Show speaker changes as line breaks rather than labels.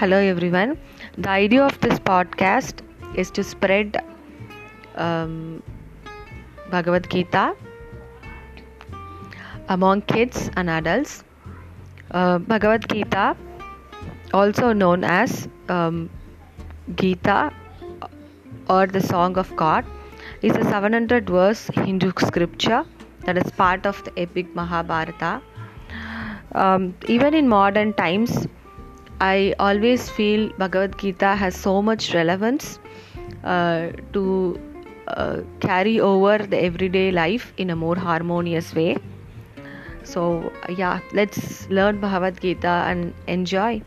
Hello, everyone. The idea of this podcast is to spread um, Bhagavad Gita among kids and adults. Uh, Bhagavad Gita, also known as um, Gita or the Song of God, is a 700 verse Hindu scripture that is part of the epic Mahabharata. Um, even in modern times, I always feel Bhagavad Gita has so much relevance uh, to uh, carry over the everyday life in a more harmonious way. So, yeah, let's learn Bhagavad Gita and enjoy.